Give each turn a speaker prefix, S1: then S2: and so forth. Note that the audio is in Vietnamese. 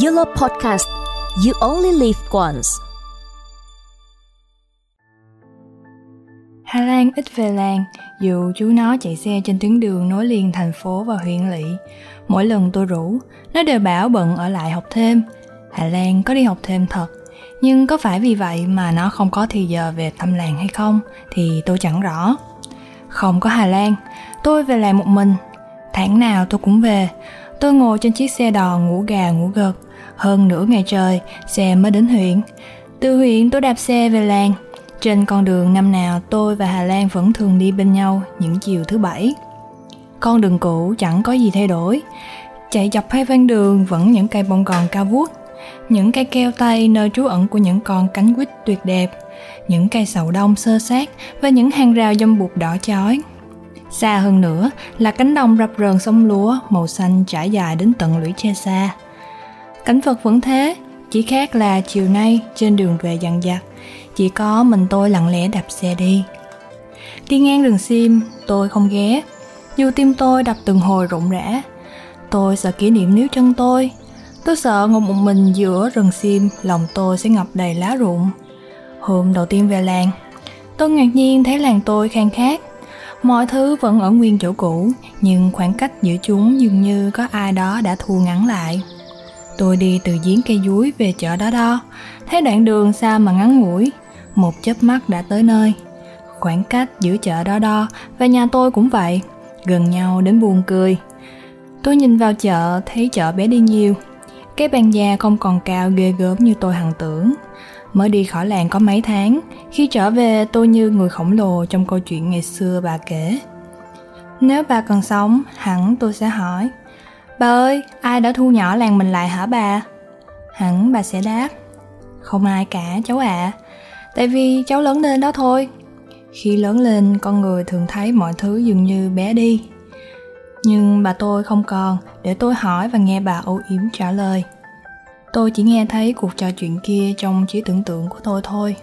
S1: Yellow Podcast You Only Live Once
S2: Hà Lan ít về làng, dù chú nó chạy xe trên tuyến đường nối liền thành phố và huyện lỵ. Mỗi lần tôi rủ, nó đều bảo bận ở lại học thêm. Hà Lan có đi học thêm thật, nhưng có phải vì vậy mà nó không có thì giờ về thăm làng hay không thì tôi chẳng rõ. Không có Hà Lan, tôi về làng một mình. Tháng nào tôi cũng về, tôi ngồi trên chiếc xe đò ngủ gà ngủ gật. Hơn nửa ngày trời, xe mới đến huyện. Từ huyện tôi đạp xe về làng. Trên con đường năm nào tôi và Hà Lan vẫn thường đi bên nhau những chiều thứ bảy. Con đường cũ chẳng có gì thay đổi. Chạy dọc hai ven đường vẫn những cây bông gòn cao vút, những cây keo tây nơi trú ẩn của những con cánh quýt tuyệt đẹp, những cây sầu đông sơ sát và những hàng rào dâm bụt đỏ chói. Xa hơn nữa là cánh đồng rập rờn sông lúa màu xanh trải dài đến tận lũy che xa. Cảnh vật vẫn thế, chỉ khác là chiều nay trên đường về dằn dặt, chỉ có mình tôi lặng lẽ đạp xe đi. Đi ngang đường sim, tôi không ghé, dù tim tôi đập từng hồi rộn rã. Tôi sợ kỷ niệm níu chân tôi, tôi sợ ngồi một mình giữa rừng sim, lòng tôi sẽ ngập đầy lá rụng. Hôm đầu tiên về làng, tôi ngạc nhiên thấy làng tôi khang khác. Mọi thứ vẫn ở nguyên chỗ cũ, nhưng khoảng cách giữa chúng dường như có ai đó đã thu ngắn lại. Tôi đi từ giếng cây dúi về chợ đó đó, thấy đoạn đường xa mà ngắn ngủi, một chớp mắt đã tới nơi. Khoảng cách giữa chợ đó đó và nhà tôi cũng vậy, gần nhau đến buồn cười. Tôi nhìn vào chợ thấy chợ bé đi nhiều, cái bàn già không còn cao ghê gớm như tôi hằng tưởng. Mới đi khỏi làng có mấy tháng, khi trở về tôi như người khổng lồ trong câu chuyện ngày xưa bà kể. Nếu bà còn sống, hẳn tôi sẽ hỏi, Bà ơi, ai đã thu nhỏ làng mình lại hả bà? Hẳn bà sẽ đáp, không ai cả cháu ạ, à. tại vì cháu lớn lên đó thôi. Khi lớn lên, con người thường thấy mọi thứ dường như bé đi. Nhưng bà tôi không còn để tôi hỏi và nghe bà âu yếm trả lời. Tôi chỉ nghe thấy cuộc trò chuyện kia trong trí tưởng tượng của tôi thôi.